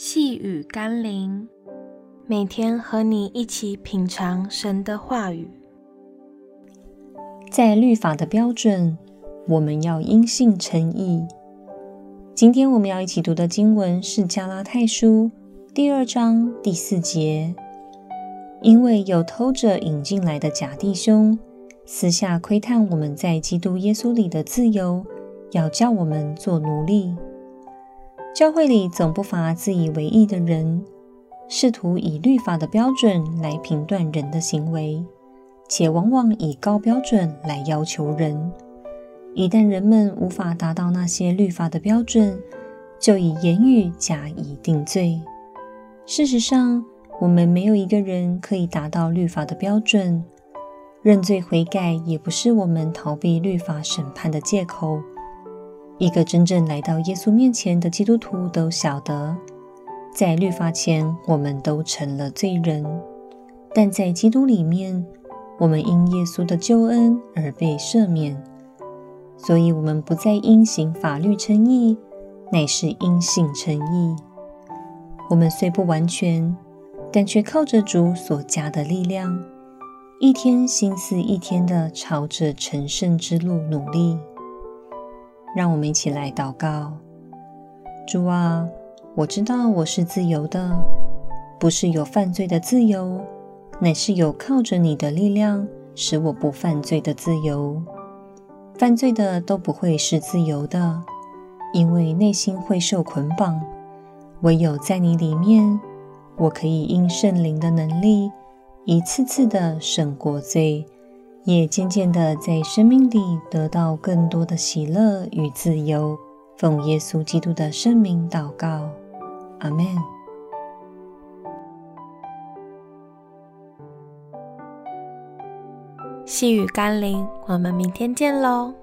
细雨甘霖，每天和你一起品尝神的话语。在律法的标准，我们要因信称义。今天我们要一起读的经文是加拉太书第二章第四节。因为有偷着引进来的假弟兄，私下窥探我们在基督耶稣里的自由，要叫我们做奴隶。教会里总不乏自以为义的人，试图以律法的标准来评断人的行为，且往往以高标准来要求人。一旦人们无法达到那些律法的标准，就以言语加以定罪。事实上，我们没有一个人可以达到律法的标准。认罪悔改也不是我们逃避律法审判的借口。一个真正来到耶稣面前的基督徒都晓得，在律法前我们都成了罪人，但在基督里面，我们因耶稣的救恩而被赦免，所以我们不再因行法律称义，乃是因信称义。我们虽不完全，但却靠着主所加的力量，一天心思一天的朝着成圣之路努力。让我们一起来祷告。主啊，我知道我是自由的，不是有犯罪的自由，乃是有靠着你的力量使我不犯罪的自由。犯罪的都不会是自由的，因为内心会受捆绑。唯有在你里面，我可以因圣灵的能力，一次次的胜过罪。也渐渐的在生命里得到更多的喜乐与自由。奉耶稣基督的圣名祷告，阿门。细雨甘霖，我们明天见喽。